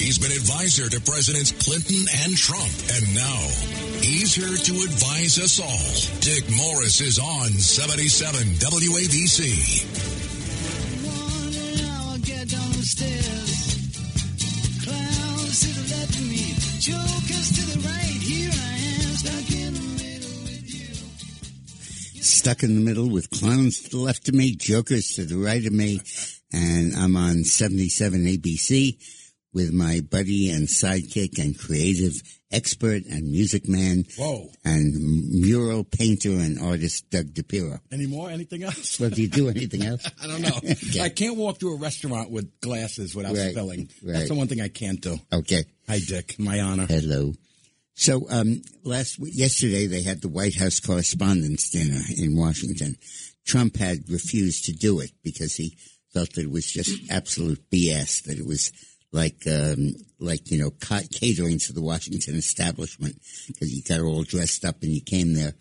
He's been advisor to Presidents Clinton and Trump. And now he's here to advise us all. Dick Morris is on 77 WABC. Stuck in the middle with clowns to the left of me, jokers to the right of me, and I'm on 77 ABC with my buddy and sidekick and creative expert and music man Whoa. and mural painter and artist Doug DePiro. Any more? Anything else? Well, do you do anything else? I don't know. Okay. I can't walk through a restaurant with glasses without Right, spilling. right. That's the one thing I can't do. Okay. Hi, Dick. My honor. Hello. So, um, last yesterday they had the White House Correspondents' Dinner in Washington. Trump had refused to do it because he felt that it was just absolute BS. That it was like, um, like you know, ca- catering to the Washington establishment because you got all dressed up and you came there.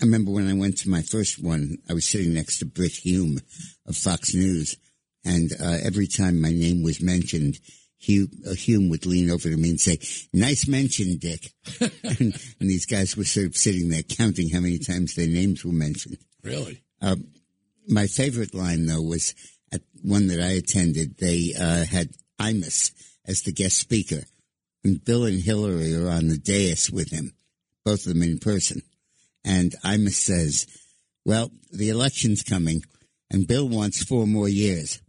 I remember when I went to my first one, I was sitting next to Brit Hume of Fox News, and uh, every time my name was mentioned, Hume, uh, Hume would lean over to me and say, "Nice mention, Dick." and, and these guys were sort of sitting there counting how many times their names were mentioned. Really? My favorite line, though, was at one that I attended. They uh, had Imus as the guest speaker, and Bill and Hillary are on the dais with him, both of them in person. And Imus says, "Well, the election's coming, and Bill wants four more years.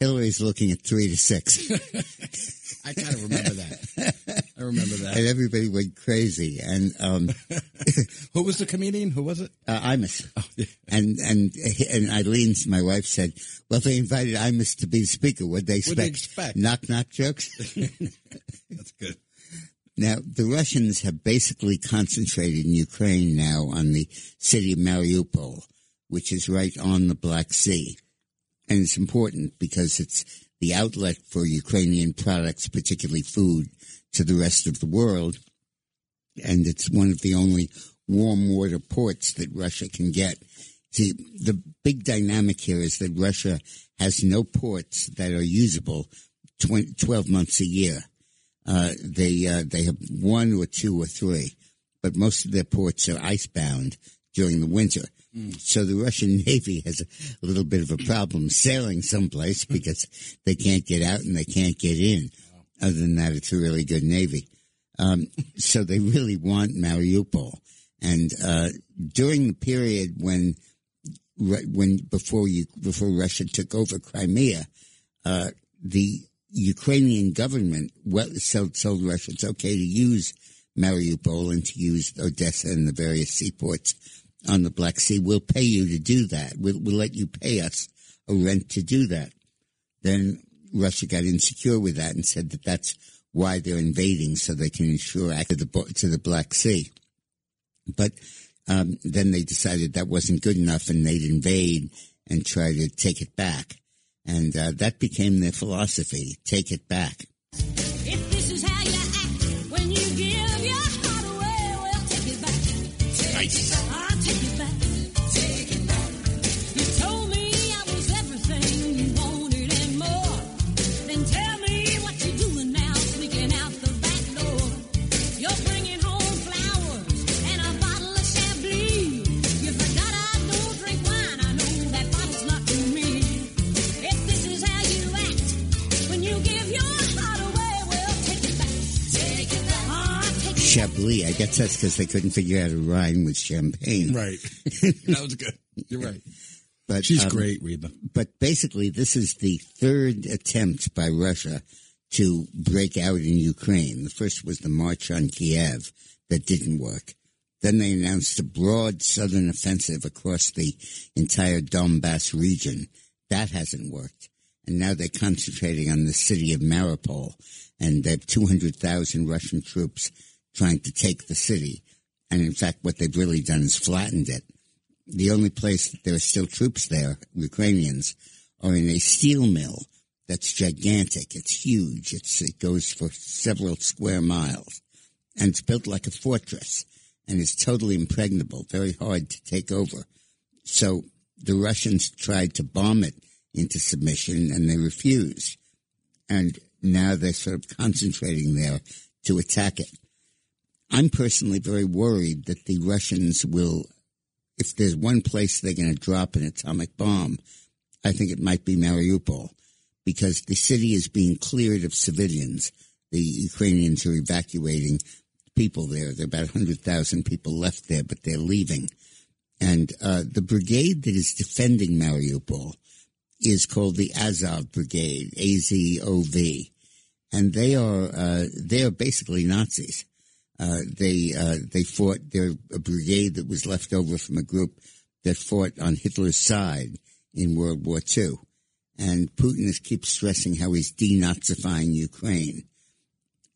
Hillary's looking at three to six. I kind of remember that. I remember that. and everybody went crazy. And um, Who was the comedian? Who was it? uh, Imus. And and and Eileen, my wife, said, "Well, they invited Imus to be the speaker. What'd they expect? What'd they expect? Knock knock jokes." That's good. now, the Russians have basically concentrated in Ukraine now on the city of Mariupol, which is right on the Black Sea, and it's important because it's the outlet for Ukrainian products, particularly food, to the rest of the world, and it's one of the only warm water ports that Russia can get. See, the big dynamic here is that Russia has no ports that are usable 20, 12 months a year. Uh, they, uh, they have one or two or three, but most of their ports are icebound during the winter. So the Russian Navy has a little bit of a problem sailing someplace because they can't get out and they can't get in. Other than that, it's a really good Navy. Um, so they really want Mariupol. And, uh, during the period when, when, before you, before Russia took over Crimea, uh, the Ukrainian government well, told, told Russia it's okay to use Mariupol and to use Odessa and the various seaports on the Black Sea. We'll pay you to do that. We'll, we'll let you pay us a rent to do that. Then Russia got insecure with that and said that that's why they're invading, so they can ensure access to the, to the Black Sea. But um, then they decided that wasn't good enough, and they'd invade and try to take it back. And uh, that became their philosophy: take it back. If take it back. Chablis. I guess that's because they couldn't figure out a rhyme with champagne. Right. that was good. You're right. But She's um, great, Reba. But basically, this is the third attempt by Russia to break out in Ukraine. The first was the march on Kiev that didn't work. Then they announced a broad southern offensive across the entire Donbass region. That hasn't worked. And now they're concentrating on the city of Mariupol. And they have 200,000 Russian troops trying to take the city. And in fact, what they've really done is flattened it the only place that there are still troops there, Ukrainians, are in a steel mill that's gigantic. It's huge. It's, it goes for several square miles and it's built like a fortress and it's totally impregnable, very hard to take over. So the Russians tried to bomb it into submission and they refused. And now they're sort of concentrating there to attack it. I'm personally very worried that the Russians will, if there's one place they're going to drop an atomic bomb, I think it might be Mariupol because the city is being cleared of civilians. The Ukrainians are evacuating people there. There are about 100,000 people left there, but they're leaving. And uh, the brigade that is defending Mariupol is called the Azov Brigade, A-Z-O-V. And they are, uh, they are basically Nazis. Uh, they, uh, they fought, they're a brigade that was left over from a group that fought on Hitler's side in World War II. And Putin is keeps stressing how he's denazifying Ukraine.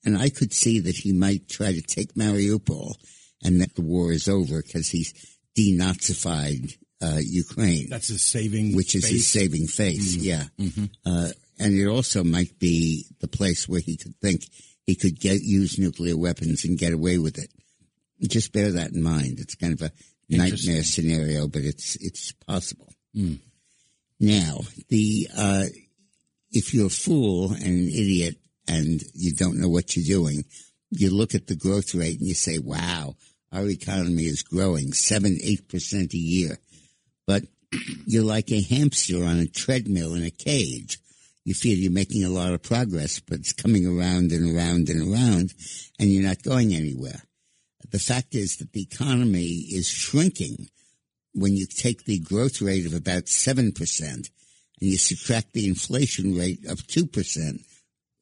And I could see that he might try to take Mariupol and that the war is over because he's denazified uh, Ukraine, That's his saving, which is his face. Mm-hmm. saving face. Yeah. Uh, and it also might be the place where he could think he could get use nuclear weapons and get away with it. Just bear that in mind. It's kind of a nightmare scenario, but it's it's possible. Now, the uh, if you're a fool and an idiot and you don't know what you're doing, you look at the growth rate and you say, "Wow, our economy is growing seven, eight percent a year." But you're like a hamster on a treadmill in a cage. You feel you're making a lot of progress, but it's coming around and around and around, and you're not going anywhere. The fact is that the economy is shrinking when you take the growth rate of about 7% and you subtract the inflation rate of 2%,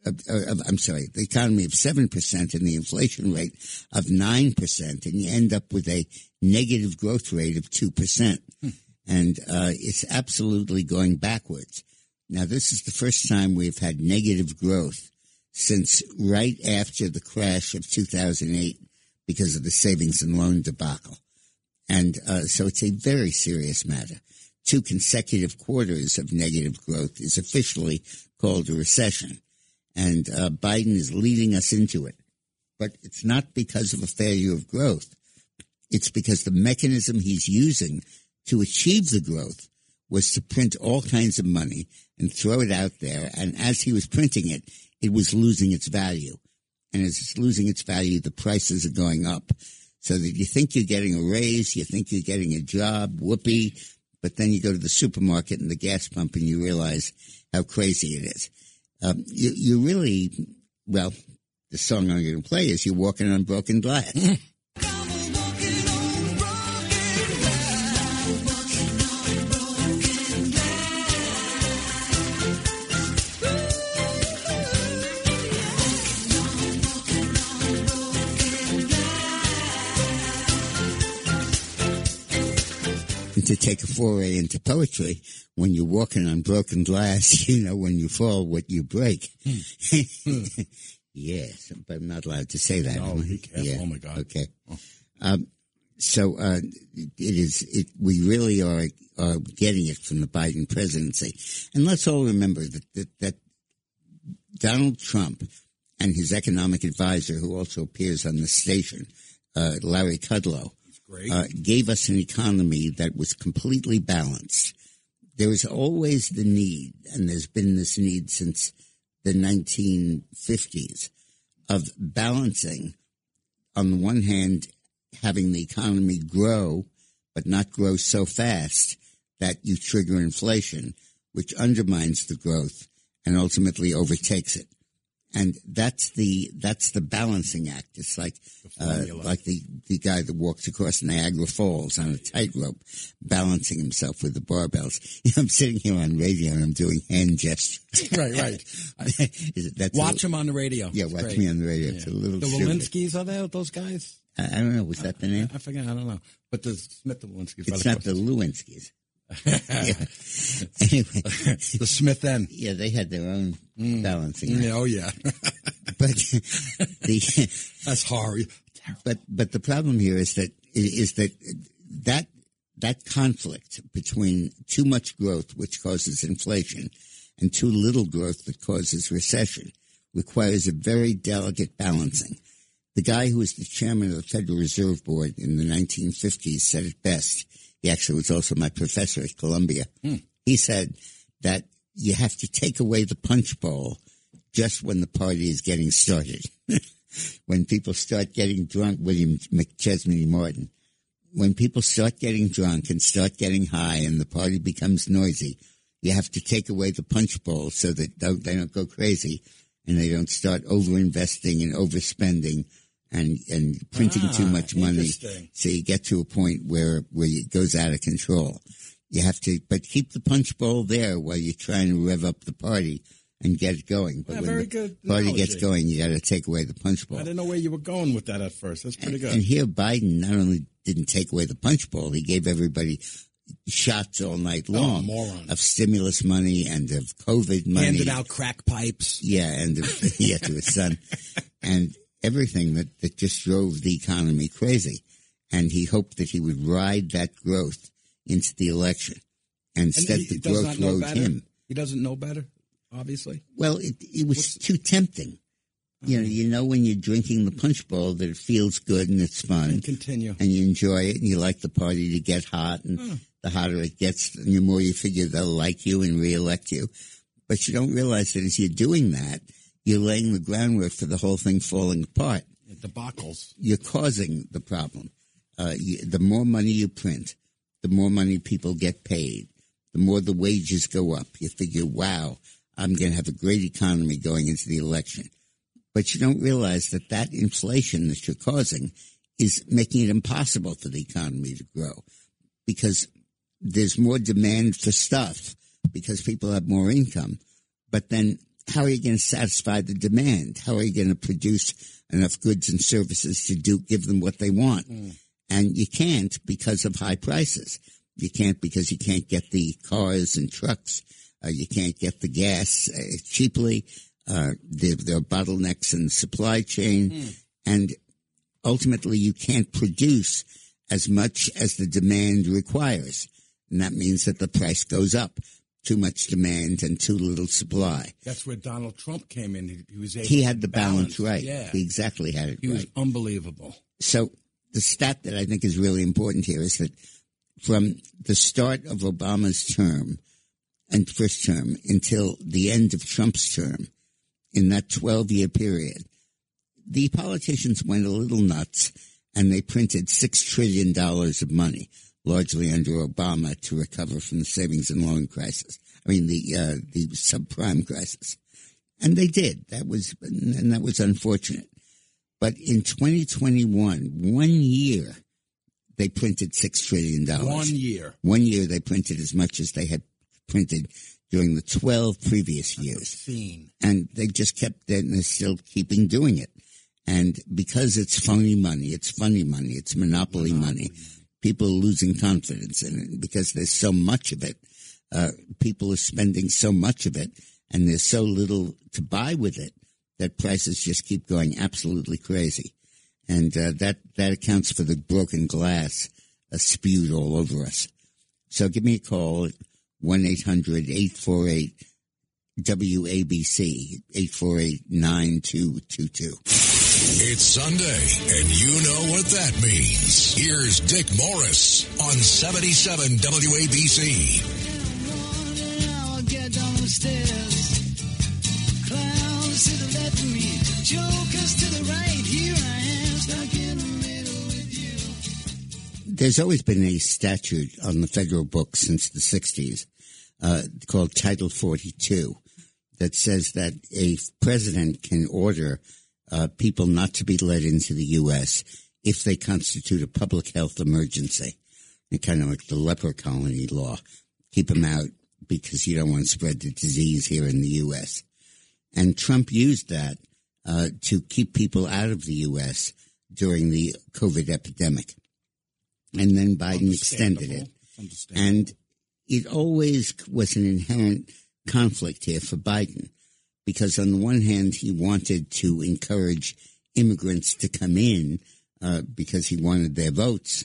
of, of, I'm sorry, the economy of 7% and the inflation rate of 9%, and you end up with a negative growth rate of 2%. And uh, it's absolutely going backwards. Now, this is the first time we've had negative growth since right after the crash of 2008 because of the savings and loan debacle. And uh, so it's a very serious matter. Two consecutive quarters of negative growth is officially called a recession. And uh, Biden is leading us into it. But it's not because of a failure of growth. It's because the mechanism he's using to achieve the growth was to print all kinds of money and throw it out there. And as he was printing it, it was losing its value. And as it's losing its value, the prices are going up. So that you think you're getting a raise, you think you're getting a job, whoopee, but then you go to the supermarket and the gas pump and you realize how crazy it is. Um, you, you really, well, the song I'm going to play is You're Walking on Broken Glass. to take a foray into poetry, when you're walking on broken glass, you know when you fall what you break. yes, but I'm not allowed to say that. No, be careful. Oh, my God. Okay. Um, so uh, it is. It, we really are are getting it from the Biden presidency, and let's all remember that that, that Donald Trump and his economic advisor, who also appears on the station, uh, Larry Kudlow. Uh, gave us an economy that was completely balanced. There was always the need, and there's been this need since the 1950s, of balancing, on the one hand, having the economy grow, but not grow so fast that you trigger inflation, which undermines the growth and ultimately overtakes it. And that's the that's the balancing act. It's like uh, like the the guy that walks across Niagara Falls on a tightrope, balancing himself with the barbells. I'm sitting here on radio and I'm doing hand gestures. right, right. Is it, that's Watch a, him on the radio. Yeah, It's watch great. me on the radio. It's a little The. Walensky's are there? Those guys? I, I don't know. Was that the name? I forget. I don't know. But the Smith and Walensky's. It's not the the Lewinsky's. Yeah. Anyway, the Smith End. yeah, they had their own mm. balancing act. Yeah, oh yeah, But the that's horrible. but but the problem here is that is that that that conflict between too much growth, which causes inflation, and too little growth that causes recession, requires a very delicate balancing. The guy who was the chairman of the Federal Reserve Board in the 1950s said it best. He actually was also my professor at Columbia. Hmm. He said that you have to take away the punch bowl just when the party is getting started. when people start getting drunk, William McChesney Martin, when people start getting drunk and start getting high and the party becomes noisy, you have to take away the punch bowl so that they don't go crazy and they don't start over investing and overspending and, and printing too Ah, much money. So you get to a point where, where it goes out of control. You have to, but keep the punch bowl there while you're trying to rev up the party and get it going. But Yeah, when very the good party gets going, you got to take away the punch bowl. I didn't know where you were going with that at first. That's pretty good. And here, Biden not only didn't take away the punch bowl, he gave everybody shots all night long Oh, of stimulus money and of COVID money. Handed out crack pipes. Yeah, and of, yeah, to his son, and everything that that just drove the economy crazy. And he hoped that he would ride that growth into the election. And And instead, he, the growth rode better. him. He doesn't know better, obviously. Well, it, it was too tempting. You know, uh-huh. you know when you're drinking the punch bowl that it feels good and it's fun. And continue. and you enjoy it and you like the party to get hot and the hotter it gets, the more you figure they'll like you and reelect you. But you don't realize that as you're doing that, you're laying the groundwork for the whole thing falling apart. Debacles. You're causing the problem. Uh, you, the more money you print, the more money people get paid, the more the wages go up. You figure, wow, I'm going to have a great economy going into the election. But you don't realize that that inflation that you're causing is making it impossible for the economy to grow because there's more demand for stuff because people have more income. But then how are you going to satisfy the demand? How are you going to produce enough goods and services to do, give them what they want? And you can't because of high prices. You can't because you can't get the cars and trucks. Uh, you can't get the gas uh, cheaply. Uh, there, there are bottlenecks in the supply chain. And ultimately you can't produce as much as the demand requires. And that means that the price goes up. Too much demand and too little supply. That's where Donald Trump came in. He, he was able He had the balance, right. Yeah. He exactly had it He right. was unbelievable. so the stat that I think is really important here is that from the start of Obama's term and first term until the end of Trump's term, in that 12 year period, the politicians went a little nuts and they printed $6 trillion of money, largely under Obama to recover from the savings and loan crisis. I mean, the, uh, the subprime crisis. And they did. That was, and that was unfortunate. But in 2021, one year, they printed $6 trillion. One year. One year they printed as much as they had printed during the 12 previous years. And they just kept, it and they're still keeping doing it. And because it's phony money, it's funny money, it's monopoly, money, people are losing confidence in it because there's so much of it. Uh, people are spending so much of it and there's so little to buy with it that prices just keep going absolutely crazy. And uh, that, that accounts for the broken glass uh, spewed all over us. So give me a call at 1-800-848 WABC 848-9222. It's Sunday, and you know what that means. Here's Dick Morris on 77 WABC. There's always been a statute on the federal books since the 60s uh, called Title 42 that says that a president can order uh, people not to be let into the U.S. if they constitute a public health emergency. And kind of like the leper colony law. Keep them out because you don't want to spread the disease here in the U.S. And Trump used that uh, to keep people out of the U.S. during the COVID epidemic. And then Biden extended it. And it always was an inherent conflict here for Biden because on the one hand, he wanted to encourage immigrants to come in uh, because he wanted their votes.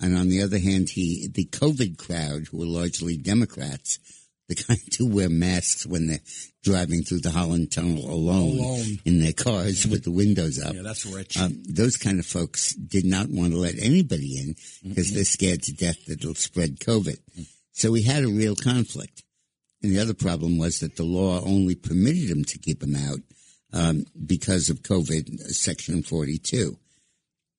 And on the other hand, he, the COVID crowd, who were largely Democrats, the kind who wear masks when they're driving through the Holland Tunnel alone, Alone. in their cars with the windows up. Yeah, that's rich. Um, those kind of folks did not want to let anybody in because they're scared to death that it'll spread COVID. So we had a real conflict. And the other problem was that the law only permitted him to keep him out um, because of COVID, uh, Section 42.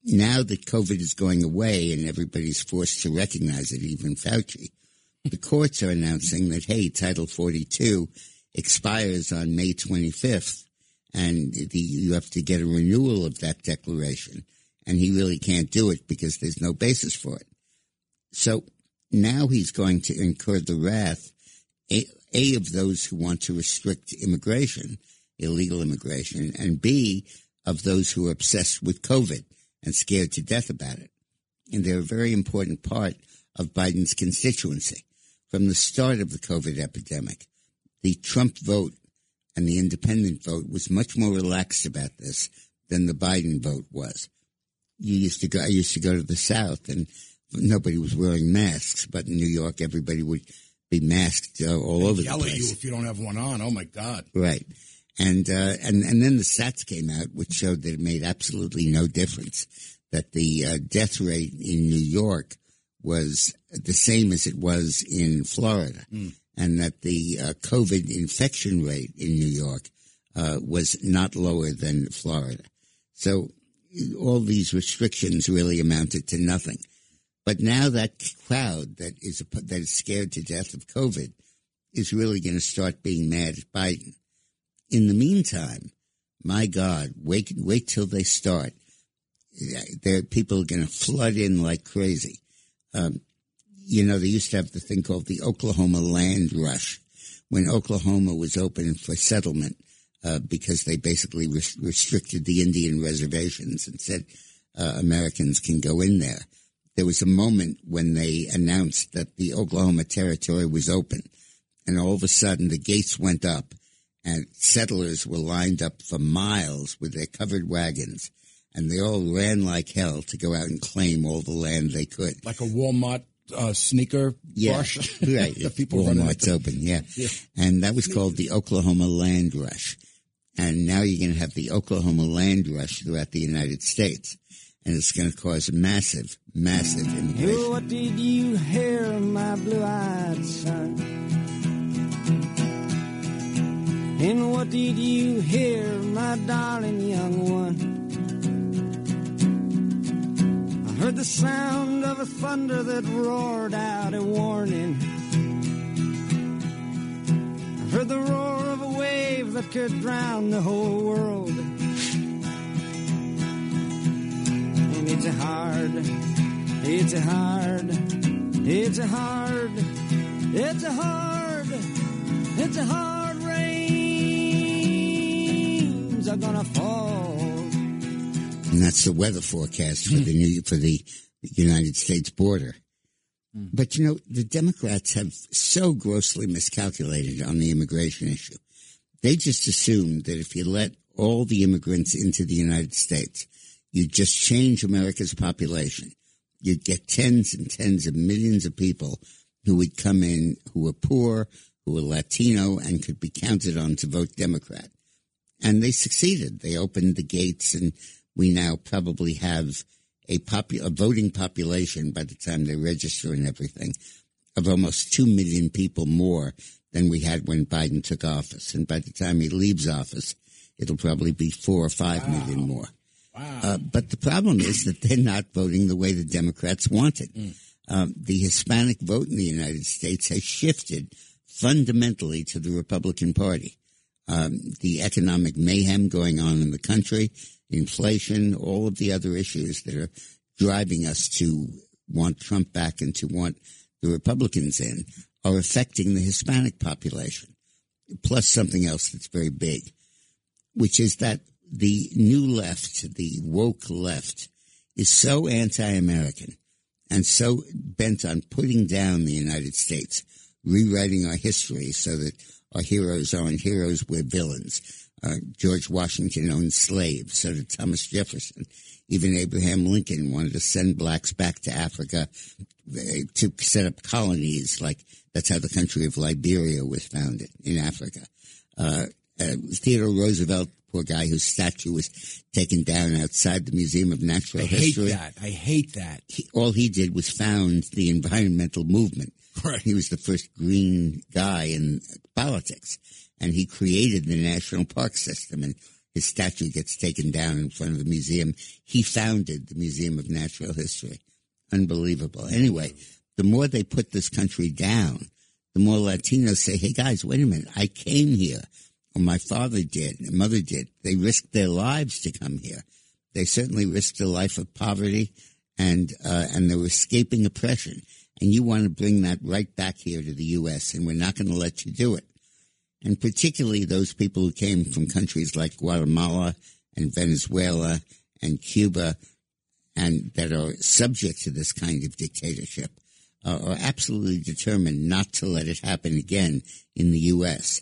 Now that COVID is going away and everybody's forced to recognize it, even Fauci, the courts are announcing that, hey, Title 42 expires on May 25th, and the, you have to get a renewal of that declaration. And he really can't do it because there's no basis for it. So now he's going to incur the wrath, A, A of those who want to restrict immigration, illegal immigration, and B, of those who are obsessed with COVID and scared to death about it. And they're a very important part of Biden's constituency. From the start of the COVID epidemic, the Trump vote and the independent vote was much more relaxed about this than the Biden vote was. You used to go, I used to go to the South and nobody was wearing masks, but in New York, everybody would be masked uh, all over the Yell at you if you don't have one on. Oh my God. Right. And, uh, and, and then the stats came out, which showed that it made absolutely no difference, that the uh, death rate in New York was the same as it was in Florida, and that the uh, COVID infection rate in New York uh, was not lower than Florida. So all these restrictions really amounted to nothing. But now that crowd that is that is scared to death of COVID is really going to start being mad at Biden. In the meantime, my God, wait wait till they start. There, people are going to flood in like crazy. Um, you know, they used to have the thing called the Oklahoma Land Rush, when Oklahoma was open for settlement uh, because they basically res- restricted the Indian reservations and said uh, Americans can go in there. There was a moment when they announced that the Oklahoma territory was open, and all of a sudden the gates went up, and settlers were lined up for miles with their covered wagons, and they all ran like hell to go out and claim all the land they could. Like a Walmart uh, sneaker Yeah, rush. right. the people running Walmart's open, yeah. And that was called the Oklahoma Land Rush. And now you're going to have the Oklahoma Land Rush throughout the United States. And it's going to cause massive, massive immigration. Oh, what did you hear, my blue-eyed son? And what did you hear, my darling young one? I heard the sound of a thunder that roared out a warning. I heard the roar of a wave that could drown the whole world. It's a hard, it's a hard, it's a hard, it's a hard, it's a hard rains are gonna fall. And that's the weather forecast for the new, for the United States border. Hmm. But you know, the Democrats have so grossly miscalculated on the immigration issue. They just assumed that if you let all the immigrants into the United States, you'd just change America's population. You'd get tens and tens of millions of people who would come in who were poor, who were Latino, and could be counted on to vote Democrat. And they succeeded. They opened the gates, and we now probably have a, popu- a voting population by the time they register and everything of almost 2 million people more than we had when Biden took office. And by the time he leaves office, it'll probably be 4 or five million more. Uh, but the problem is that they're not voting the way the Democrats wanted. Um, the Hispanic vote in the United States has shifted fundamentally to the Republican Party. Um, the economic mayhem going on in the country, inflation, all of the other issues that are driving us to want Trump back and to want the Republicans in are affecting the Hispanic population. Plus something else that's very big, which is that the new left, the woke left, is so anti-American and so bent on putting down the United States, rewriting our history so that our heroes aren't heroes, we're villains. Uh, George Washington owned slaves, so did Thomas Jefferson. Even Abraham Lincoln wanted to send blacks back to Africa uh, to set up colonies, like that's how the country of Liberia was founded in Africa. Uh, uh, Theodore Roosevelt, poor guy whose statue was taken down outside the Museum of Natural History. I hate that. I hate that. he, all he did was found the environmental movement. Right. He was the first green guy in politics, and he created the national park system. And his statue gets taken down in front of the museum. He founded the Museum of Natural History. Unbelievable. Anyway, the more they put this country down, the more Latinos say, "Hey guys, wait a minute! I came here, my father did, and mother did. They risked their lives to come here. They certainly risked a life of poverty, and uh, and they were escaping oppression. And you want to bring that right back here to the U.S., and we're not going to let you do it. And particularly those people who came from countries like Guatemala and Venezuela and Cuba, and that are subject to this kind of dictatorship, uh, are absolutely determined not to let it happen again in the U.S.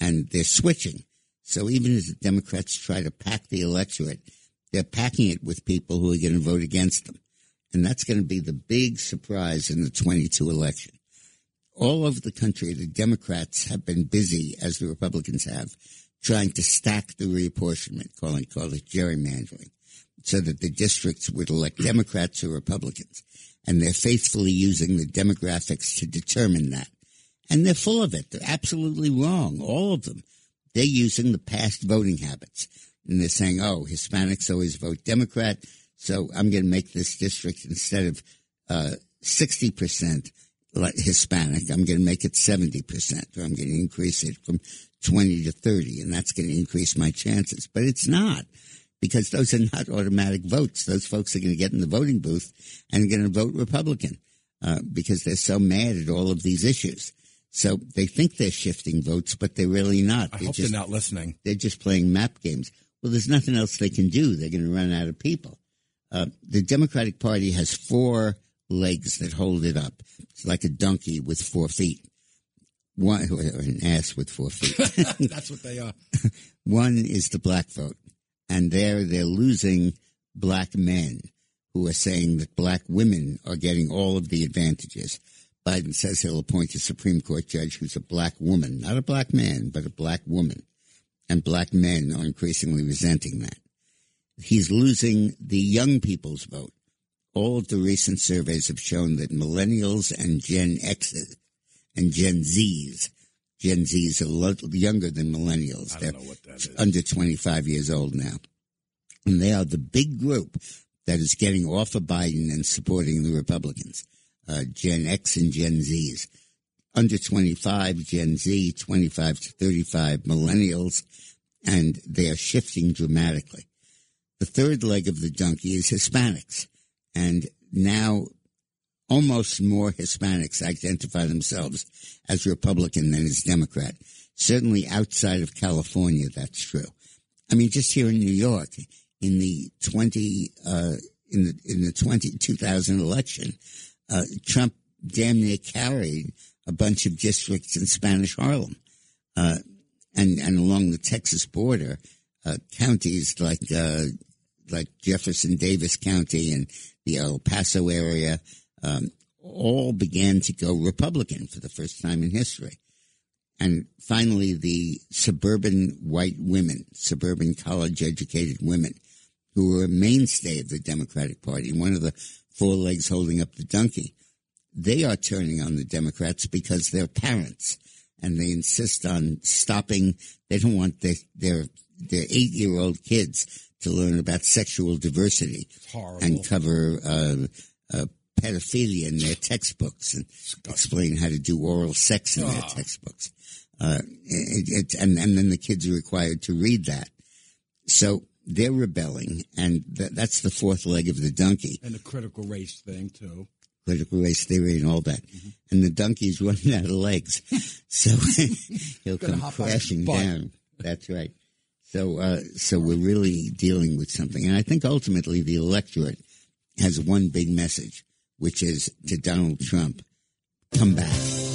And they're switching. So even as the Democrats try to pack the electorate, they're packing it with people who are going to vote against them. And that's going to be the big surprise in the 22 election. All over the country, the Democrats have been busy, as the Republicans have, trying to stack the reapportionment, calling call it gerrymandering, so that the districts would elect Democrats or Republicans. And they're faithfully using the demographics to determine that. And they're full of it. They're absolutely wrong. All of them. They're using the past voting habits. And they're saying, oh, Hispanics always vote Democrat. So I'm going to make this district instead of uh, 60% Hispanic, I'm going to make it 70%, or I'm going to increase it from 20 to 30, and that's going to increase my chances. But it's not, because those are not automatic votes. Those folks are going to get in the voting booth and going to vote Republican, uh, because they're so mad at all of these issues. So they think they're shifting votes, but they're really not. I They're hope just, they're not listening. they're just playing map games. Well, there's nothing else they can do. They're going to run out of people. Uh, the Democratic Party has four legs that hold it up. It's like a donkey with four feet. One, or an ass with four feet. That's what they are. One is the black vote. And there they're losing black men who are saying that black women are getting all of the advantages. Biden says he'll appoint a Supreme Court judge who's a black woman, not a black man, but a black woman. And black men are increasingly resenting that. He's losing the young people's vote. All of the recent surveys have shown that millennials and Gen X's and Gen Zs, Gen Zs are a lot younger than millennials. I They're don't know what that is. under 25 years old now. And they are the big group that is getting off of Biden and supporting the Republicans. Uh, Gen X and Gen Zs. Under 25, Gen Z, 25 to 35, millennials, and they are shifting dramatically. The third leg of the donkey is Hispanics. And now almost more Hispanics identify themselves as Republican than as Democrat. Certainly outside of California, that's true. I mean, just here in New York, in the 20, uh, in the, in the 20, 2000 election, uh, Trump damn near carried a bunch of districts in Spanish Harlem. Uh, and, and along the Texas border, uh, counties like, uh, like Jefferson Davis County and the El Paso area, um, all began to go Republican for the first time in history. And finally, the suburban white women, suburban college educated women, who were a mainstay of the Democratic Party, one of the four legs holding up the donkey, they are turning on the Democrats because they're parents and they insist on stopping. They don't want their, their, their eight year old kids to learn about sexual diversity and cover uh, uh, pedophilia in their textbooks and explain how to do oral sex in their Ah. textbooks. Uh, it, it, and, and then the kids are required to read that. So they're rebelling, and th- that's the fourth leg of the donkey, and the critical race thing too. critical race theory and all that. And the donkey's running out of legs. so he'll come hop on his crashing down. That's right. So, uh, so we're really dealing with something. And I think ultimately the electorate has one big message, which is to Donald Trump, come back.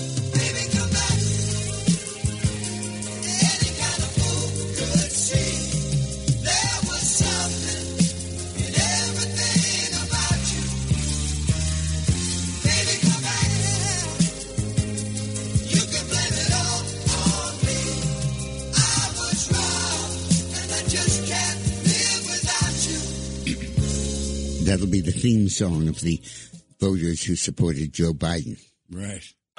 That'll be the theme song of the voters who supported Joe Biden. Right.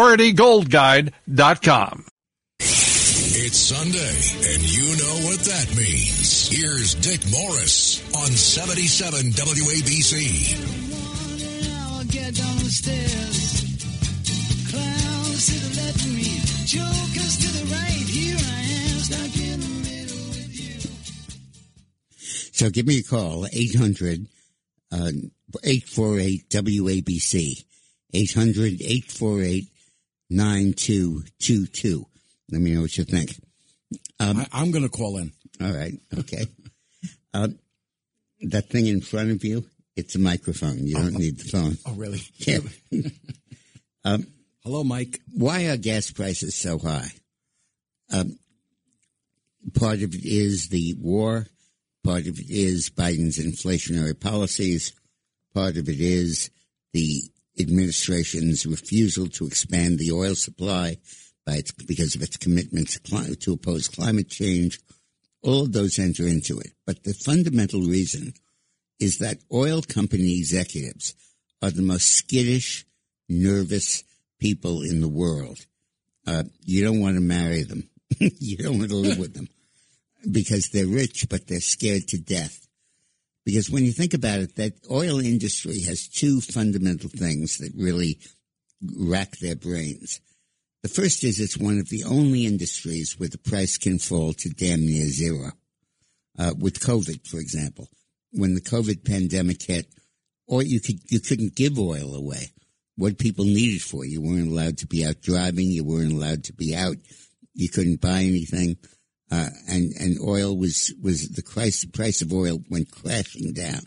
PriorityGoldGuide.com. It's Sunday, and you know what that means. Here's Dick Morris on 77 WABC. I'll get down the stairs. Clowns to the left of me, jokers to the right. Here I am, stuck in the middle with you. So give me a call, 800 uh, 848 WABC, 800 848 9222. Let me know what you think. I, I'm going to call in. All right. Okay. um, that thing in front of you, it's a microphone. You don't need the phone. Oh, really? Yeah. Hello, Mike. Why are gas prices so high? Um, part of it is the war. Part of it is Biden's inflationary policies. Part of it is the administration's refusal to expand the oil supply by its, because of its commitment to, cli- to oppose climate change. All of those enter into it. But the fundamental reason is that oil company executives are the most skittish, nervous people in the world. Uh, you don't want to marry them. you don't want to live with them because they're rich, but they're scared to death. Because when you think about it, that oil industry has two fundamental things that really rack their brains. The first is it's one of the only industries where the price can fall to damn near zero. Uh, with COVID, for example, when the COVID pandemic hit, or you could you couldn't give oil away. What people needed for you weren't allowed to be out driving. You weren't allowed to be out. You couldn't buy anything, uh, and and oil was was the price price of oil went crashing down.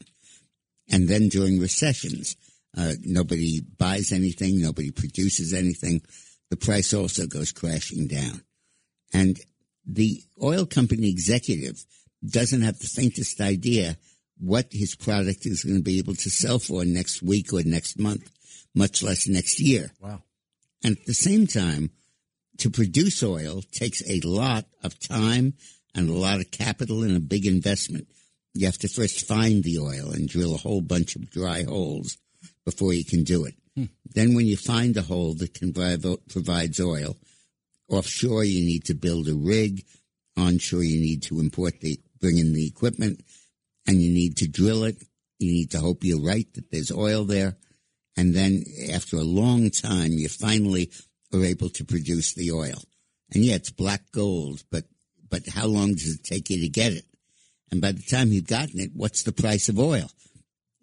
And then during recessions, uh, nobody buys anything, nobody produces anything. The price also goes crashing down. And the oil company executive doesn't have the faintest idea what his product is going to be able to sell for next week or next month, much less next year. Wow. And at the same time, to produce oil takes a lot of time and a lot of capital and a big investment. You have to first find the oil and drill a whole bunch of dry holes before you can do it. Hmm. Then when you find a hole that can provide- provides oil, offshore you need to build a rig, onshore you need to import the, bring in the equipment, and you need to drill it. You need to hope you're right that there's oil there. And then after a long time, you finally are able to produce the oil. And yeah, it's black gold, but, but how long does it take you to get it? And by the time you've gotten it, what's the price of oil?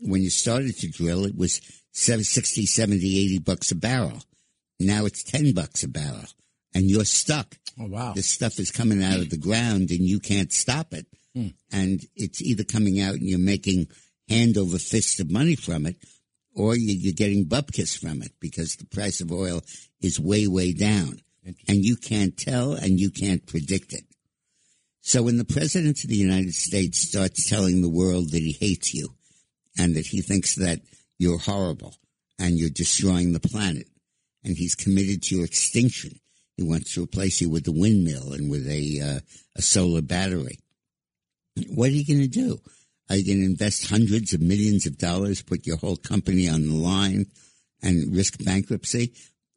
When you started to drill, it was 7, 60, 70, 80 bucks a barrel. Now it's 10 bucks a barrel and you're stuck. Oh, wow. This stuff is coming out of the ground and you can't stop it. Hmm. And it's either coming out and you're making hand over fist of money from it or you- you're getting bupkis from it because the price of oil is way, way down and you can't tell and you can't predict it. So when the president of the United States starts telling the world that he hates you and that he thinks that you're horrible and you're destroying the planet and he's committed to your extinction, he wants to replace you with a windmill and with a, uh, a solar battery. What are you going to do? Are you going to invest hundreds of millions of dollars, put your whole company on the line and risk bankruptcy?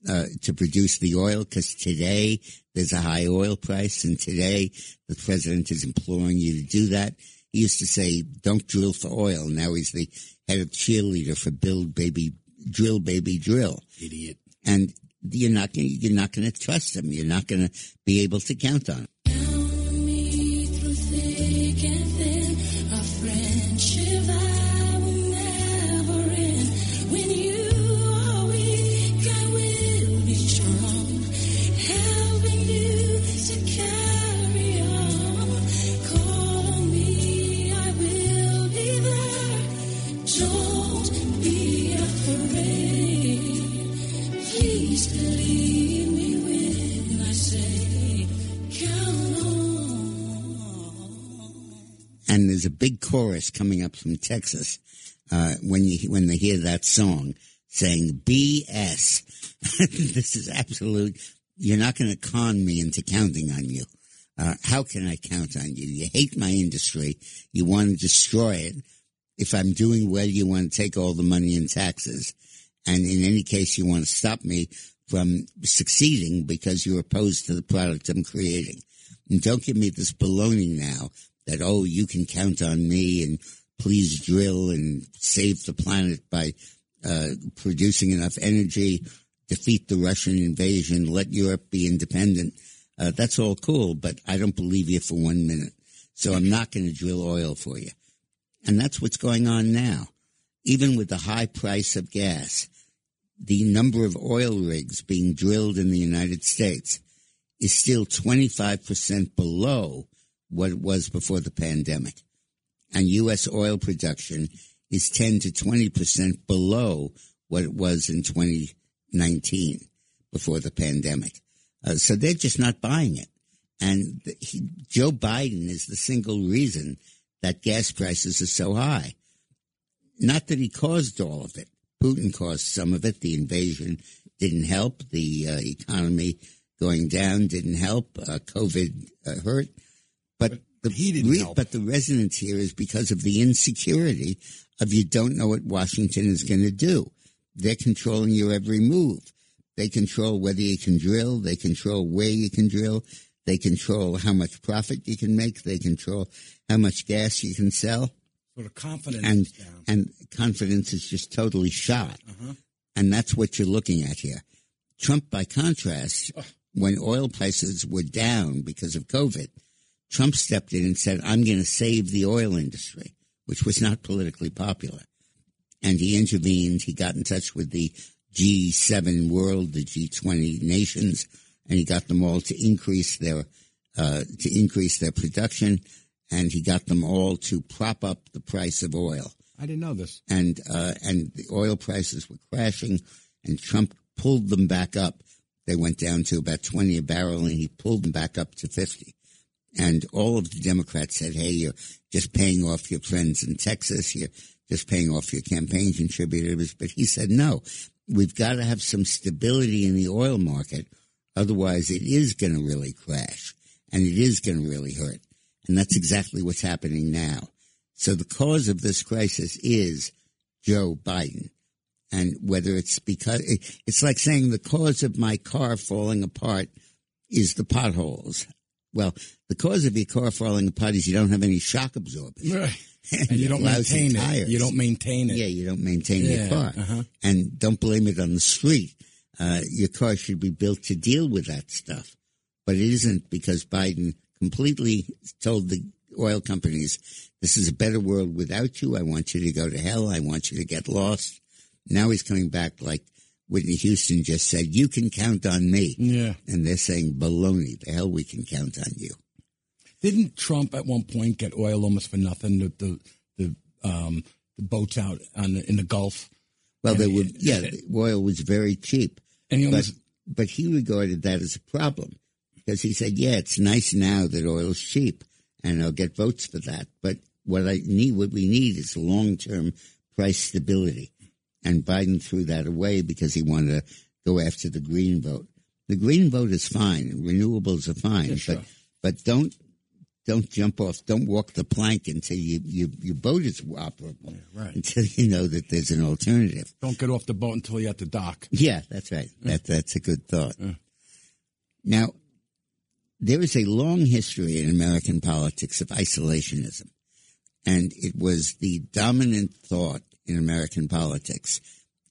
uh, to produce the oil because today there's a high oil price and today the president is imploring you to do that. He used to say, don't drill for oil. Now he's the head of cheerleader for build baby, drill baby drill. Idiot. And you're not going you're not going to trust him. You're not going to be able to count on him. Big chorus coming up from Texas uh, when you when they hear that song saying BS. this is absolute. You're not going to con me into counting on you. Uh, how can I count on you? You hate my industry. You want to destroy it. If I'm doing well, you want to take all the money in taxes. And in any case, you want to stop me from succeeding because you're opposed to the product I'm creating. And don't give me this baloney now that, oh, you can count on me and please drill and save the planet by uh, producing enough energy, defeat the Russian invasion, let Europe be independent. Uh, that's all cool, but I don't believe you for one minute. So I'm not going to drill oil for you. And that's what's going on now. Even with the high price of gas, the number of oil rigs being drilled in the United States is still 25% below what it was before the pandemic. And U.S. oil production is 10 to 20% below what it was in 2019 before the pandemic. Uh, so they're just not buying it. And he, Joe Biden is the single reason that gas prices are so high. Not that he caused all of it. Putin caused some of it. The invasion didn't help. The uh, economy going down didn't help. Uh, COVID uh, hurt. But, the, he didn't help. But the resonance here is because of the insecurity of you don't know what Washington is going to do. They're controlling your every move. They control whether you can drill. They control where you can drill. They control how much profit you can make. They control how much gas you can sell. Sort of confidence And down. and confidence is just totally shot. Uh-huh. And that's what you're looking at here. Trump, by contrast, when oil prices were down because of COVID, Trump stepped in and said, I'm going to save the oil industry, which was not politically popular. And he intervened. He got in touch with the G7 world, the G20 nations, and he got them all to increase their, uh, to increase their production. And he got them all to prop up the price of oil I didn't know this. and uh, and the oil prices were crashing, and Trump pulled them back up. They went down to about twenty a barrel, and he pulled them back up to fifty. And all of the Democrats said, "Hey, you're just paying off your friends in Texas. You're just paying off your campaign contributors." But he said, "No, we've got to have some stability in the oil market, otherwise, it is going to really crash, and it is going to really hurt." And that's exactly what's happening now. So the cause of this crisis is Joe Biden. And whether it's because it's like saying the cause of my car falling apart is the potholes. Well, the cause of your car falling apart is you don't have any shock absorbers. Right. And you don't maintain it. You don't maintain it. Yeah, you don't maintain Yeah, your car. uh-huh. And don't blame it on the street. Uh, your car should be built to deal with that stuff. But it isn't because Biden completely told the oil companies, this is a better world without you. I want you to go to hell. I want you to get lost. Now he's coming back like Whitney Houston just said, you can count on me. Yeah. And they're saying, baloney, the hell we can count on you. Didn't Trump at one point get oil almost for nothing? The the the, um, the boats out on the, in the Gulf, Well, they were, yeah, the oil was very cheap. and he but but he regarded that as a problem because he said, "Yeah, it's nice now that oil's cheap, and I'll get votes for that. But what I need, what we need, is long term price stability." And Biden threw that away because he wanted to go after the green vote. The green vote is fine, renewables are fine, Yeah, sure. but but don't don't jump off, don't walk the plank until you, you your boat is operable, right. until you know that there's an alternative. don't get off the boat until you're at the dock. Yeah, that's right. That that's a good thought. Now, there is a long history in American politics of isolationism, and it was the dominant thought in American politics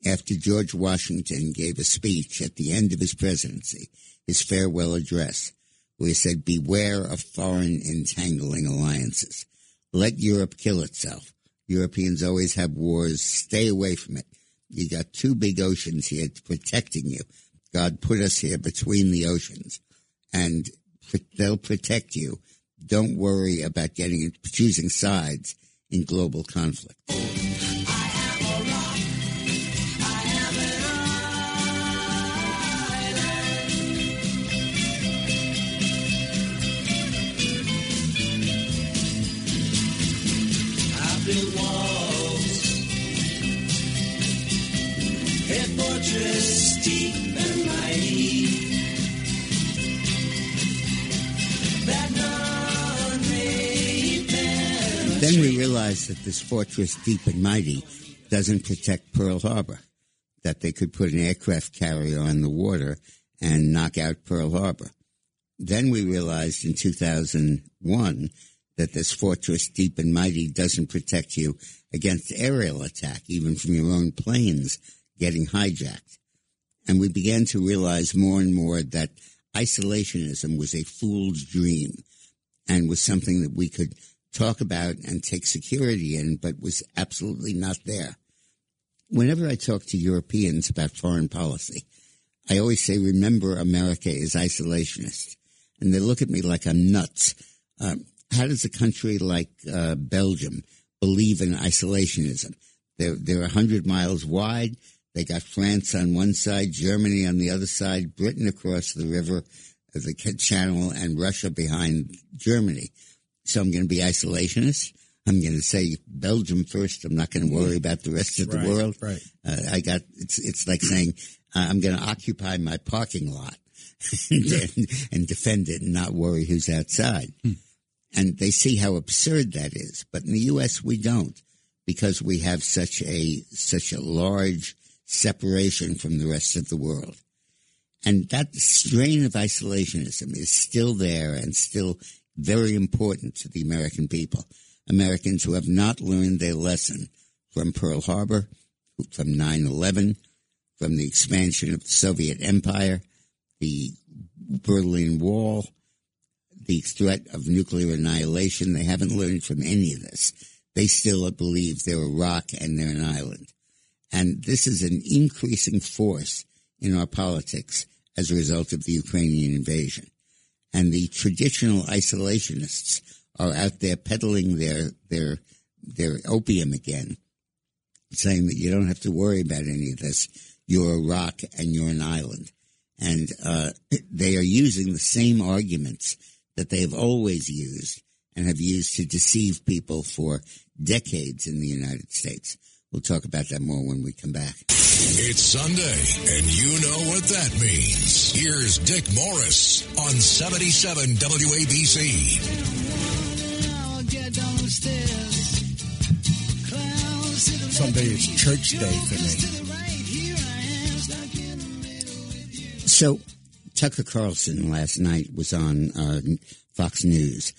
after George Washington gave a speech at the end of his presidency, his farewell address, where he said, "Beware of foreign entangling alliances. Let Europe kill itself. Europeans always have wars. Stay away from it." You got two big oceans here protecting you. God put us here between the oceans and they'll protect you. Don't worry about getting choosing sides in global conflict. We realized that this fortress, deep and mighty, doesn't protect Pearl Harbor. That they could put an aircraft carrier on the water and knock out Pearl Harbor. Then we realized in 2001 that this fortress, deep and mighty, doesn't protect you against aerial attack, even from your own planes getting hijacked. And we began to realize more and more that isolationism was a fool's dream and was something that we could talk about and take security in, but was absolutely not there. Whenever I talk to Europeans about foreign policy, I always say, remember, America is isolationist. And they look at me like I'm nuts. Um, how does a country like uh, Belgium believe in isolationism? They're, they're 100 miles wide. They got France on one side, Germany on the other side, Britain across the river, the channel, and Russia behind Germany. So I'm going to be isolationist. I'm going to say Belgium first. I'm not going to worry about the rest of the Right, world. right. Uh, I got it's it's like saying uh, I'm going to occupy my parking lot and, and defend it and not worry who's outside. And they see how absurd that is. But in the U.S., we don't because we have such a such a large separation from the rest of the world. And that strain of isolationism is still there and still very important to the American people. Americans who have not learned their lesson from Pearl Harbor, from 9-11, from the expansion of the Soviet Empire, the Berlin Wall, the threat of nuclear annihilation. They haven't learned from any of this. They still believe they're a rock and they're an island. And this is an increasing force in our politics as a result of the Ukrainian invasion. And the traditional isolationists are out there peddling their, their, their opium again, saying that you don't have to worry about any of this. You're a rock and you're an island. And, uh, they are using the same arguments that they have always used and have used to deceive people for decades in the United States. We'll talk about that more when we come back. It's Sunday, and you know what that means. Here's Dick Morris on 77 WABC. I'll get down the stairs. Clowns to the Someday it's church day for me. to the right. Here I am, stuck in the middle with you. So Tucker Carlson last night was on uh, Fox News,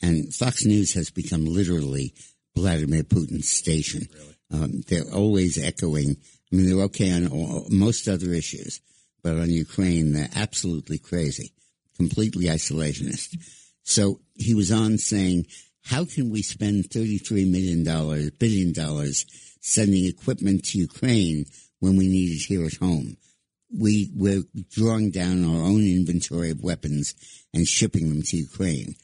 and Fox News has become literally Vladimir Putin's station. Um, they're always echoing. I mean, they're okay on all, most other issues, but on Ukraine, they're absolutely crazy, completely isolationist. So he was on saying, how can we spend $33 million, billion dollars sending equipment to Ukraine when we need it here at home? we we're drawing down our own inventory of weapons and shipping them to Ukraine.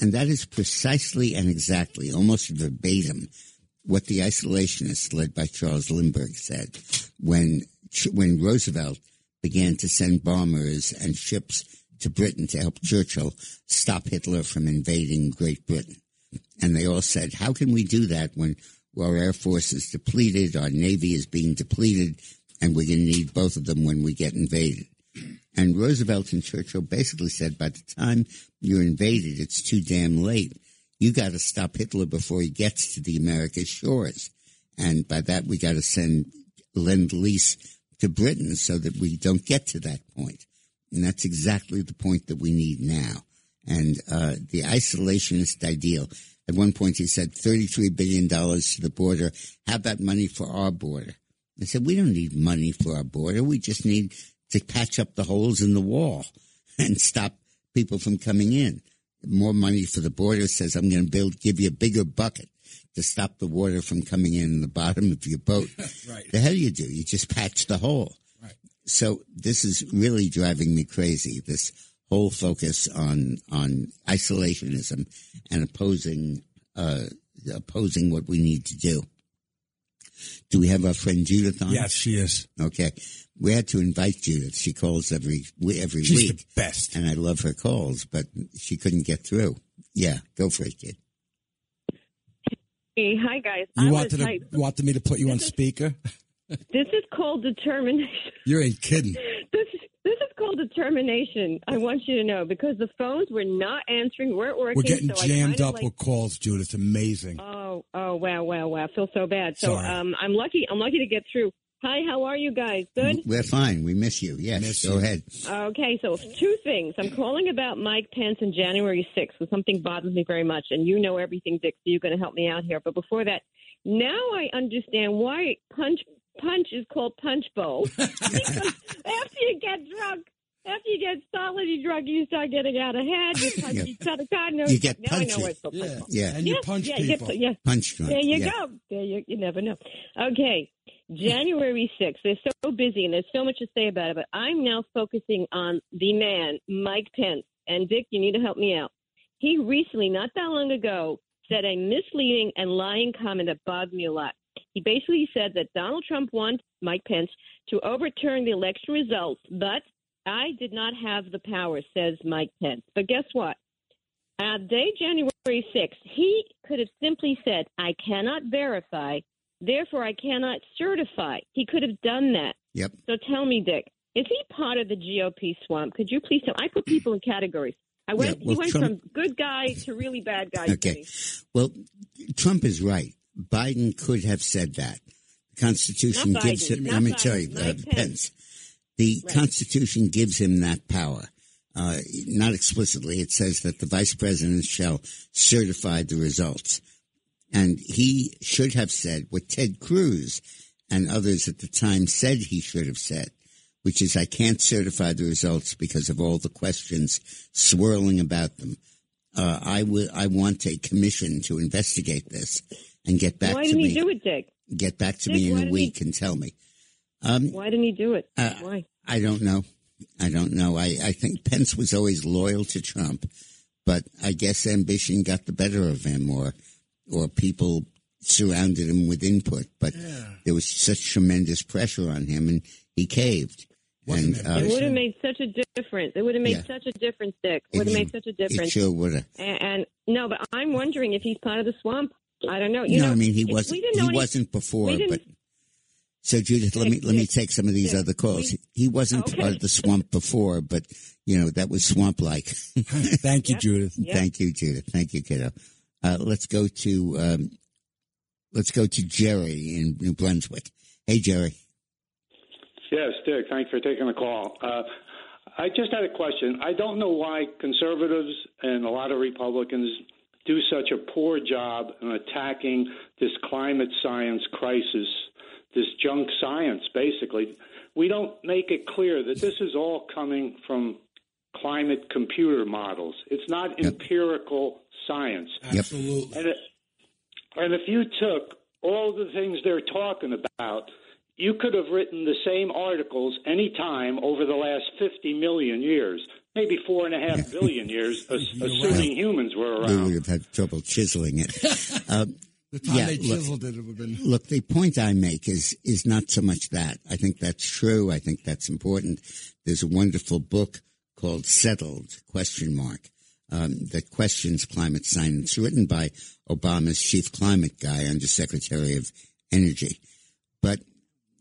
And that is precisely and exactly, almost verbatim, what the isolationists led by Charles Lindbergh said when when Roosevelt began to send bombers and ships to Britain to help Churchill stop Hitler from invading Great Britain. And they all said, how can we do that when our Air Force is depleted, our Navy is being depleted, and we're going to need both of them when we get invaded. And Roosevelt and Churchill basically said, by the time you're invaded, it's too damn late. You got to stop Hitler before he gets to the American shores. And by that, we got to send lend lease to Britain so that we don't get to that point. And that's exactly the point that we need now. And uh, the isolationist ideal. At one point, he said $33 billion to the border. How about money for our border? I said, we don't need money for our border. We just need to patch up the holes in the wall and stop people from coming in. More money for the border says, I'm going to build, give you a bigger bucket to stop the water from coming in, the bottom of your boat. Right. The hell you do? You just patch the hole. Right. So this is really driving me crazy. This whole focus on on isolationism and opposing uh, opposing what we need to do. Do we have our friend Judith on? Yes, she is. Okay. We had to invite Judith. She calls every every She's week, the best. and I love her calls, but she couldn't get through. Yeah, go for it, kid. Hey, hi guys. You I wanted was to, hyped. you wanted me to put you on speaker? This is called determination. You ain't kidding. This this is called determination. I want you to know because the phones were not answering, weren't working. We're getting so jammed up like, with calls, Jude. It's amazing. Oh, oh, wow, wow, wow! I feel so bad. So, Sorry. um, I'm lucky. I'm lucky to get through. Hi, how are you guys? Good. We're fine. We miss you. Yes, Miss go you. ahead. Okay, so two things. I'm calling about Mike Pence on January 6th because something bothers me very much, and you know everything, Dick. So you're going to help me out here. But before that, now I understand why punch punch is called punch bowl. after you get drunk, after you get solidly drunk, you start getting out of hand. You punch Yeah. each other. God knows. You get now I know it's called punch Yeah. bowl. Yeah, And you Yeah, punch yeah, you people. get- yeah. punch drunk. There you yeah. go. There you, you never know. Okay, January 6th. They're so busy and there's so much to say about it, but I'm now focusing on the man, Mike Pence. And Dick, you need to help me out. He recently, not that long ago, said a misleading and lying comment that bothered me a lot. He basically said that Donald Trump wants Mike Pence to overturn the election results, but I did not have the power, says Mike Pence. But guess what? Uh, day January 6th, he could have simply said, I cannot verify, therefore I cannot certify. He could have done that. Yep. So tell me, Dick, is he part of the GOP swamp? Could you please tell? I put people in categories. I went. Yeah, well, he went Trump- from good guy to really bad guy. Okay. Well, Trump is right. Biden could have said that. The Constitution Not gives Biden, him. Let me Biden, tell you, uh, Pence. Pence. The Right. Constitution gives him that power. Uh, not explicitly. It says that the vice president shall certify the results. And he should have said what Ted Cruz and others at the time said he should have said, which is, I can't certify the results because of all the questions swirling about them. Uh, I will, I want a commission to investigate this and get back Why to didn't me, he do it, Dick? get back to Dick, me in a week he- and tell me. Um, Why didn't he do it? Uh, Why? I don't know. I don't know. I, I think Pence was always loyal to Trump, but I guess ambition got the better of him or, or people surrounded him with input, but there was such tremendous pressure on him and he caved. Wasn't and, it uh, It would have made such a difference. It would have made Yeah. such a difference, Dick. Would have made such a difference. it difference. sure would have. And, and no, but I'm wondering if he's part of the swamp. I don't know. You No, know, I mean, he wasn't, he any- wasn't before, but so Judith, let me, let me take some of these Dick, other calls. we- He wasn't Okay. part of the swamp before, but you know, that was swamp like. Thank you, Yep. Judith. Yep. Thank you, Judith. Thank you, kiddo. Uh, let's go to um, let's go to Jerry in New Brunswick. Hey, Jerry. Yes, Dick, thanks for taking the call. Uh, I just had a question. I don't know why conservatives and a lot of Republicans do such a poor job in attacking this climate science crisis, this junk science, basically. We don't make it clear that this is all coming from climate computer models. It's not empirical science. Absolutely. And, it, and if you took all the things they're talking about, you could have written the same articles any time over the last 50 million years, maybe four and a half billion years, as, assuming humans were around. We around. would have had trouble chiseling it. um, The time Yeah, they look- it, it would have been. look, the point I make is is not so much that. I think that's true. I think that's important. There's a wonderful book called "Settled?" question mark um, that questions climate science, written by Obama's chief climate guy, Undersecretary of Energy. But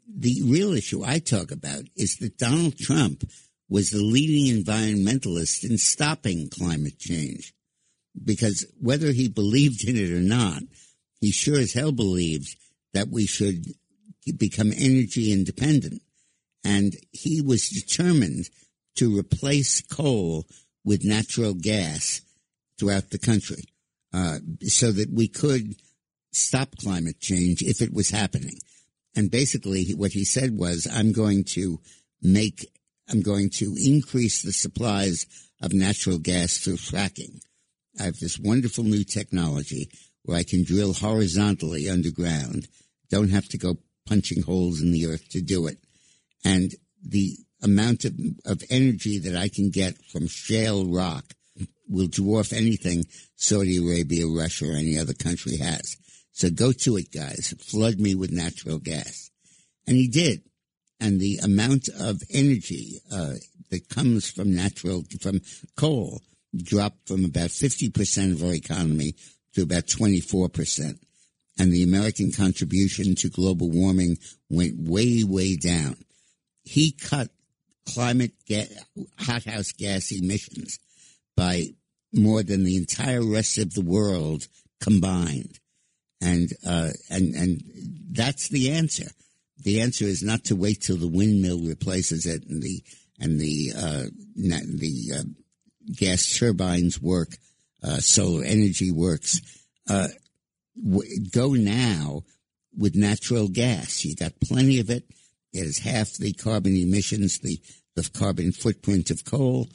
the real issue I talk about is that Donald Trump was the leading environmentalist in stopping climate change. Because whether he believed in it or not, he sure as hell believed that we should become energy independent. And he was determined to replace coal with natural gas throughout the country, uh, so that we could stop climate change if it was happening. And basically what he said was, I'm going to make, I'm going to increase the supplies of natural gas through fracking. I have this wonderful new technology where I can drill horizontally underground. Don't have to go punching holes in the earth to do it. And the amount of, of energy that I can get from shale rock will dwarf anything Saudi Arabia, Russia, or any other country has. So go to it, guys. Flood me with natural gas. And he did. And the amount of energy uh, that comes from natural, from coal, dropped from about 50% of our economy to about 24%. and the American contribution to global warming went way, way down. He cut climate ga- hothouse gas emissions by more than the entire rest of the world combined. And, uh, and, and that's the answer. The answer is not to wait till the windmill replaces it and the, and the, uh, the, uh, gas turbines work, uh, solar energy works. Uh, w- go now with natural gas. You got plenty of it. It is half the carbon emissions, the, the carbon footprint of coal.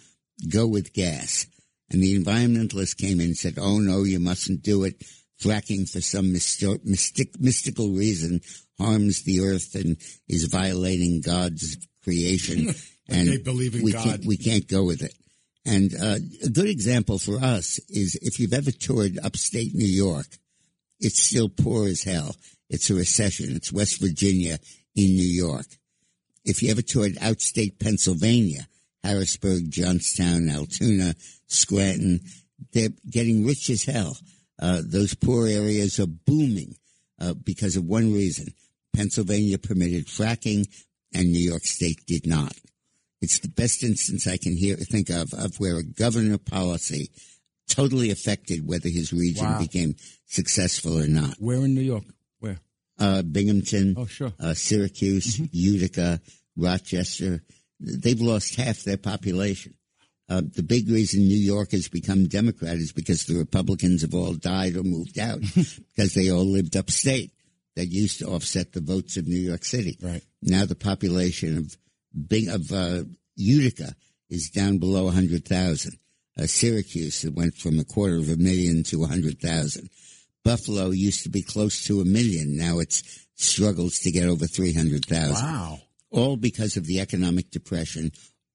Go with gas. And the environmentalists came in and said, oh no, you mustn't do it. Fracking for some mysto- mystic, mystical reason harms the earth and is violating God's creation. and they believe in we God. Can't, we can't go with it. And uh, a good example for us is if you've ever toured upstate New York, it's still poor as hell. It's a recession. It's West Virginia in New York. If you ever toured outstate Pennsylvania, Harrisburg, Johnstown, Altoona, Scranton, they're getting rich as hell. Uh, those poor areas are booming uh, because of one reason. Pennsylvania permitted fracking and New York State did not. It's the best instance I can hear, think of, of where a governor policy totally affected whether his region Wow. became successful or not. Where in New York? Where? Uh, Binghamton, Oh, sure. uh, Syracuse, Utica, Rochester, they've lost half their population. Uh, the big reason New York has become Democrat is because the Republicans have all died or moved out because they all lived upstate that used to offset the votes of New York City. Right. Now the population of Bing, of uh, Utica is down below 100,000. Uh, Syracuse it went from a quarter of a million to 100,000. Buffalo used to be close to a million. Now it's struggles to get over 300,000 Wow. all because of the economic depression,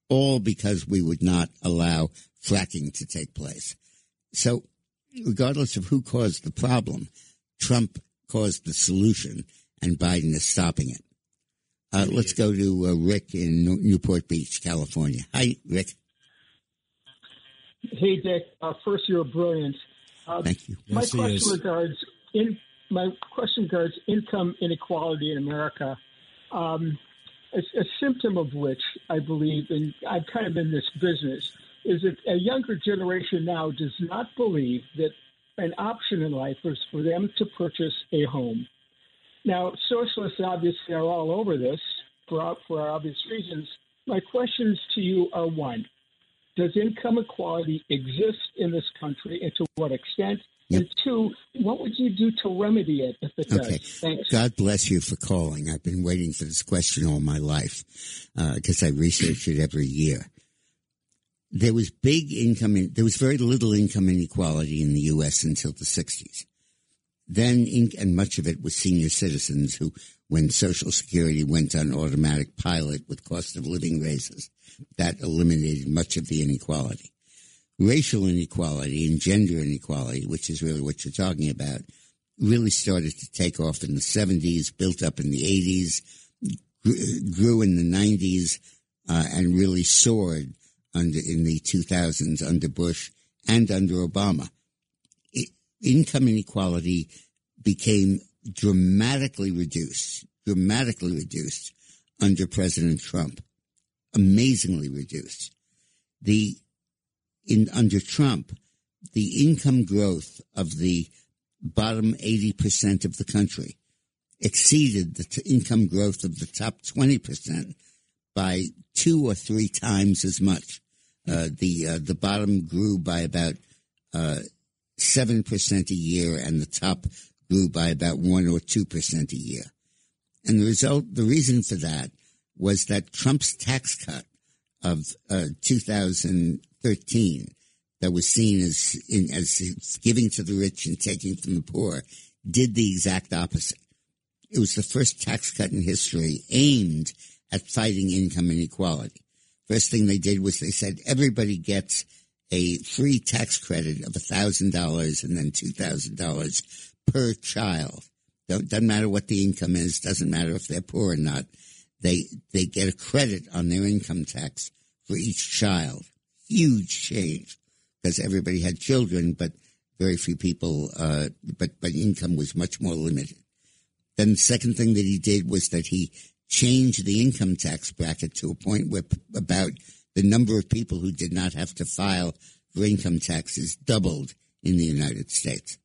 all because we would not allow fracking to take place. So, regardless of who caused the problem, Trump caused the solution, and Biden is stopping it. Uh, let's go to uh, Rick in Newport Beach, California. Hi, Rick. Hey, Dick. Uh, first, you're brilliant. Uh, Thank you. my Yes, question regards in my question regards income inequality in America. Um, a, a symptom of which I believe, and I'm kind of in this business, is that a younger generation now does not believe that an option in life is for them to purchase a home. Now, socialists obviously are all over this for for obvious reasons. My questions to you are one: Does income equality exist in this country, and to what extent? Yep. And two, what would you do to remedy it if it Okay. does? Thanks. God bless you for calling. I've been waiting for this question all my life uh, because I research it every year. There was big income, in, there was very little income inequality in the U.S. until the 60s. Then, in, and much of it was senior citizens who, when Social Security went on automatic pilot with cost of living raises, that eliminated much of the inequality. Racial inequality and gender inequality, which is really what you're talking about, really started to take off in the 70s, built up in the 80s, grew in the 90s, uh, and really soared under in the 2000s under Bush and under Obama. I income inequality became dramatically reduced, dramatically reduced under President Trump, amazingly reduced. The in under Trump, the income growth of the bottom 80% of the country exceeded the t- income growth of the top 20% by two or three times as much. Uh, the uh, the bottom grew by about uh, seven percent a year, and the top grew by about one or two percent a year. And the result, the reason for that was that Trump's tax cut of uh, 2013 that was seen as in, as giving to the rich and taking from the poor did the exact opposite. It was the first tax cut in history aimed at fighting income inequality. First thing they did was they said everybody gets a free tax credit of thousand dollars and then two thousand dollars per child. Doesn't matter what the income is. Doesn't matter if they're poor or not. They they get a credit on their income tax for each child. Huge change because everybody had children, but Very few people, uh, but but income was much more limited. Then the second thing that he did was that he changed the income tax bracket to a point where p- about the number of people who did not have to file for income taxes doubled in the United States.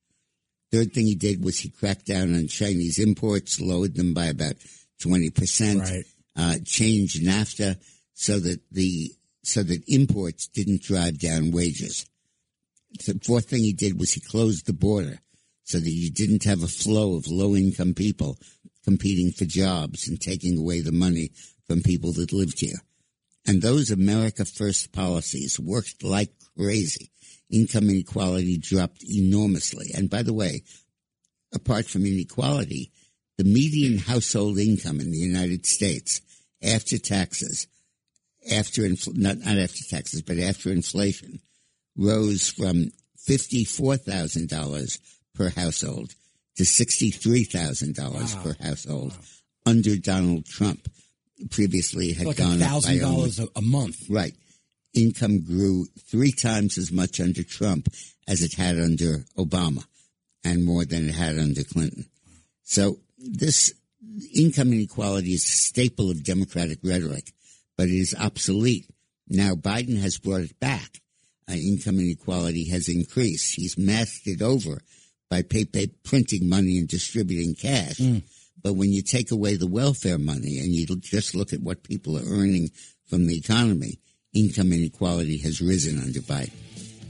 Third thing he did was he cracked down on Chinese imports, lowered them by about 20%, Right. uh, changed NAFTA so that the, so that imports didn't drive down wages. The fourth thing he did was he closed the border so that you didn't have a flow of low income people competing for jobs and taking away the money from people that lived here. And those America First policies worked like crazy. Income inequality dropped enormously. And by the way, apart from inequality, the median household income in the United States after taxes, after infl- not, not after taxes, but after inflation, rose from $54,000 per household to $63,000 per household under Donald Trump. Previously had Like gone up by dollars a month. Right. Income grew three times as much under Trump as it had under Obama and more than it had under Clinton. So this income inequality is a staple of Democratic rhetoric, but it is obsolete. Now Biden has brought it back. Uh, income inequality has increased. He's masked it over by pay, pay, printing money and distributing cash. But when you take away the welfare money and you just look at what people are earning from the economy, income inequality has risen under Biden.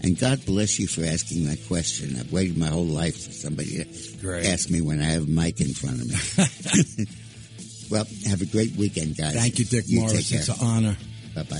And God bless you for asking that question. I've waited my whole life for somebody to Great. ask me when I have a mic in front of me. well, have a great weekend, guys. Thank you, Dick take Morris. It's an honor. Bye bye.